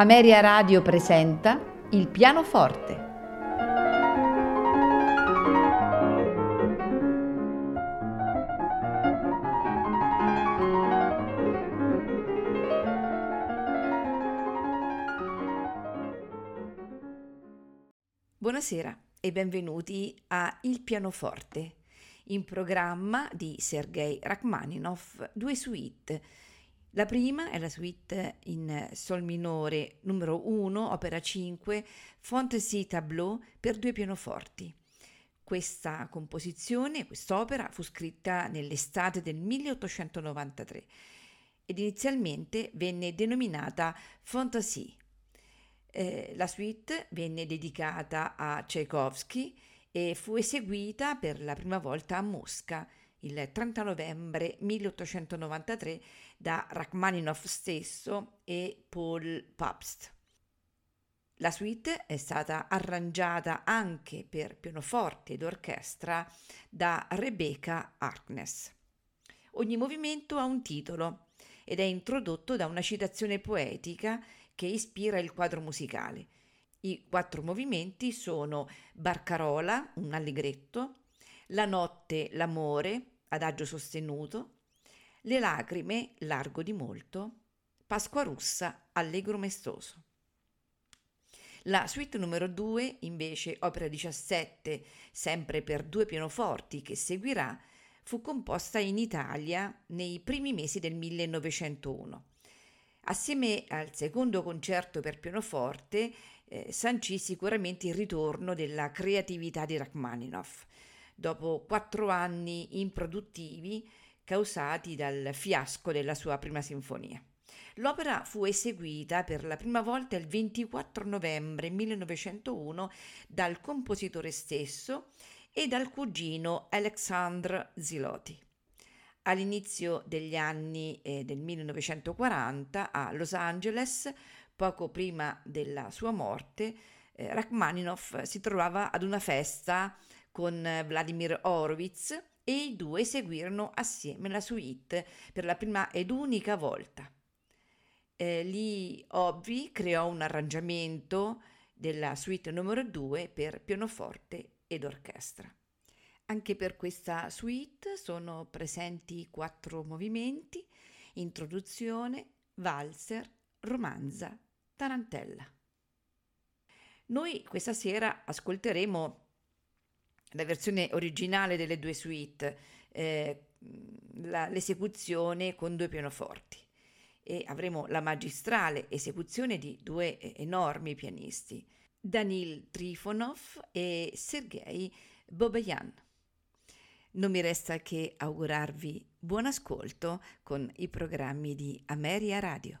Ameria Radio presenta Il pianoforte. Buonasera e benvenuti a Il pianoforte, in programma di Sergei Rachmaninov, due suite la prima è la suite in Sol minore numero 1, opera 5, Fantasy Tableau per due pianoforti. Questa composizione, quest'opera, fu scritta nell'estate del 1893 ed inizialmente venne denominata Fantasy. Eh, la suite venne dedicata a Tchaikovsky e fu eseguita per la prima volta a Mosca il 30 novembre 1893 da Rachmaninoff stesso e Paul Pabst. La suite è stata arrangiata anche per pianoforte ed orchestra da Rebecca Harkness. Ogni movimento ha un titolo ed è introdotto da una citazione poetica che ispira il quadro musicale. I quattro movimenti sono Barcarola, un allegretto, La notte, l'amore, adagio sostenuto, le lacrime, largo di molto, Pasqua russa, allegro mestoso. La suite numero 2, invece, opera 17, sempre per due pianoforti, che seguirà, fu composta in Italia nei primi mesi del 1901. Assieme al secondo concerto per pianoforte eh, sancì sicuramente il ritorno della creatività di Rachmaninoff. Dopo quattro anni improduttivi, causati dal fiasco della sua prima sinfonia. L'opera fu eseguita per la prima volta il 24 novembre 1901 dal compositore stesso e dal cugino Alexandre Zilotti. All'inizio degli anni eh, del 1940 a Los Angeles, poco prima della sua morte, eh, Rachmaninoff si trovava ad una festa con Vladimir Horowitz e i due seguirono assieme la suite per la prima ed unica volta. Eh, lì Obvi creò un arrangiamento della suite numero 2 per pianoforte ed orchestra. Anche per questa suite sono presenti quattro movimenti, introduzione, valzer, romanza, tarantella. Noi questa sera ascolteremo la versione originale delle due suite, eh, la, l'esecuzione con due pianoforti e avremo la magistrale esecuzione di due enormi pianisti, Danil Trifonov e Sergei Bobayan. Non mi resta che augurarvi buon ascolto con i programmi di Ameria Radio.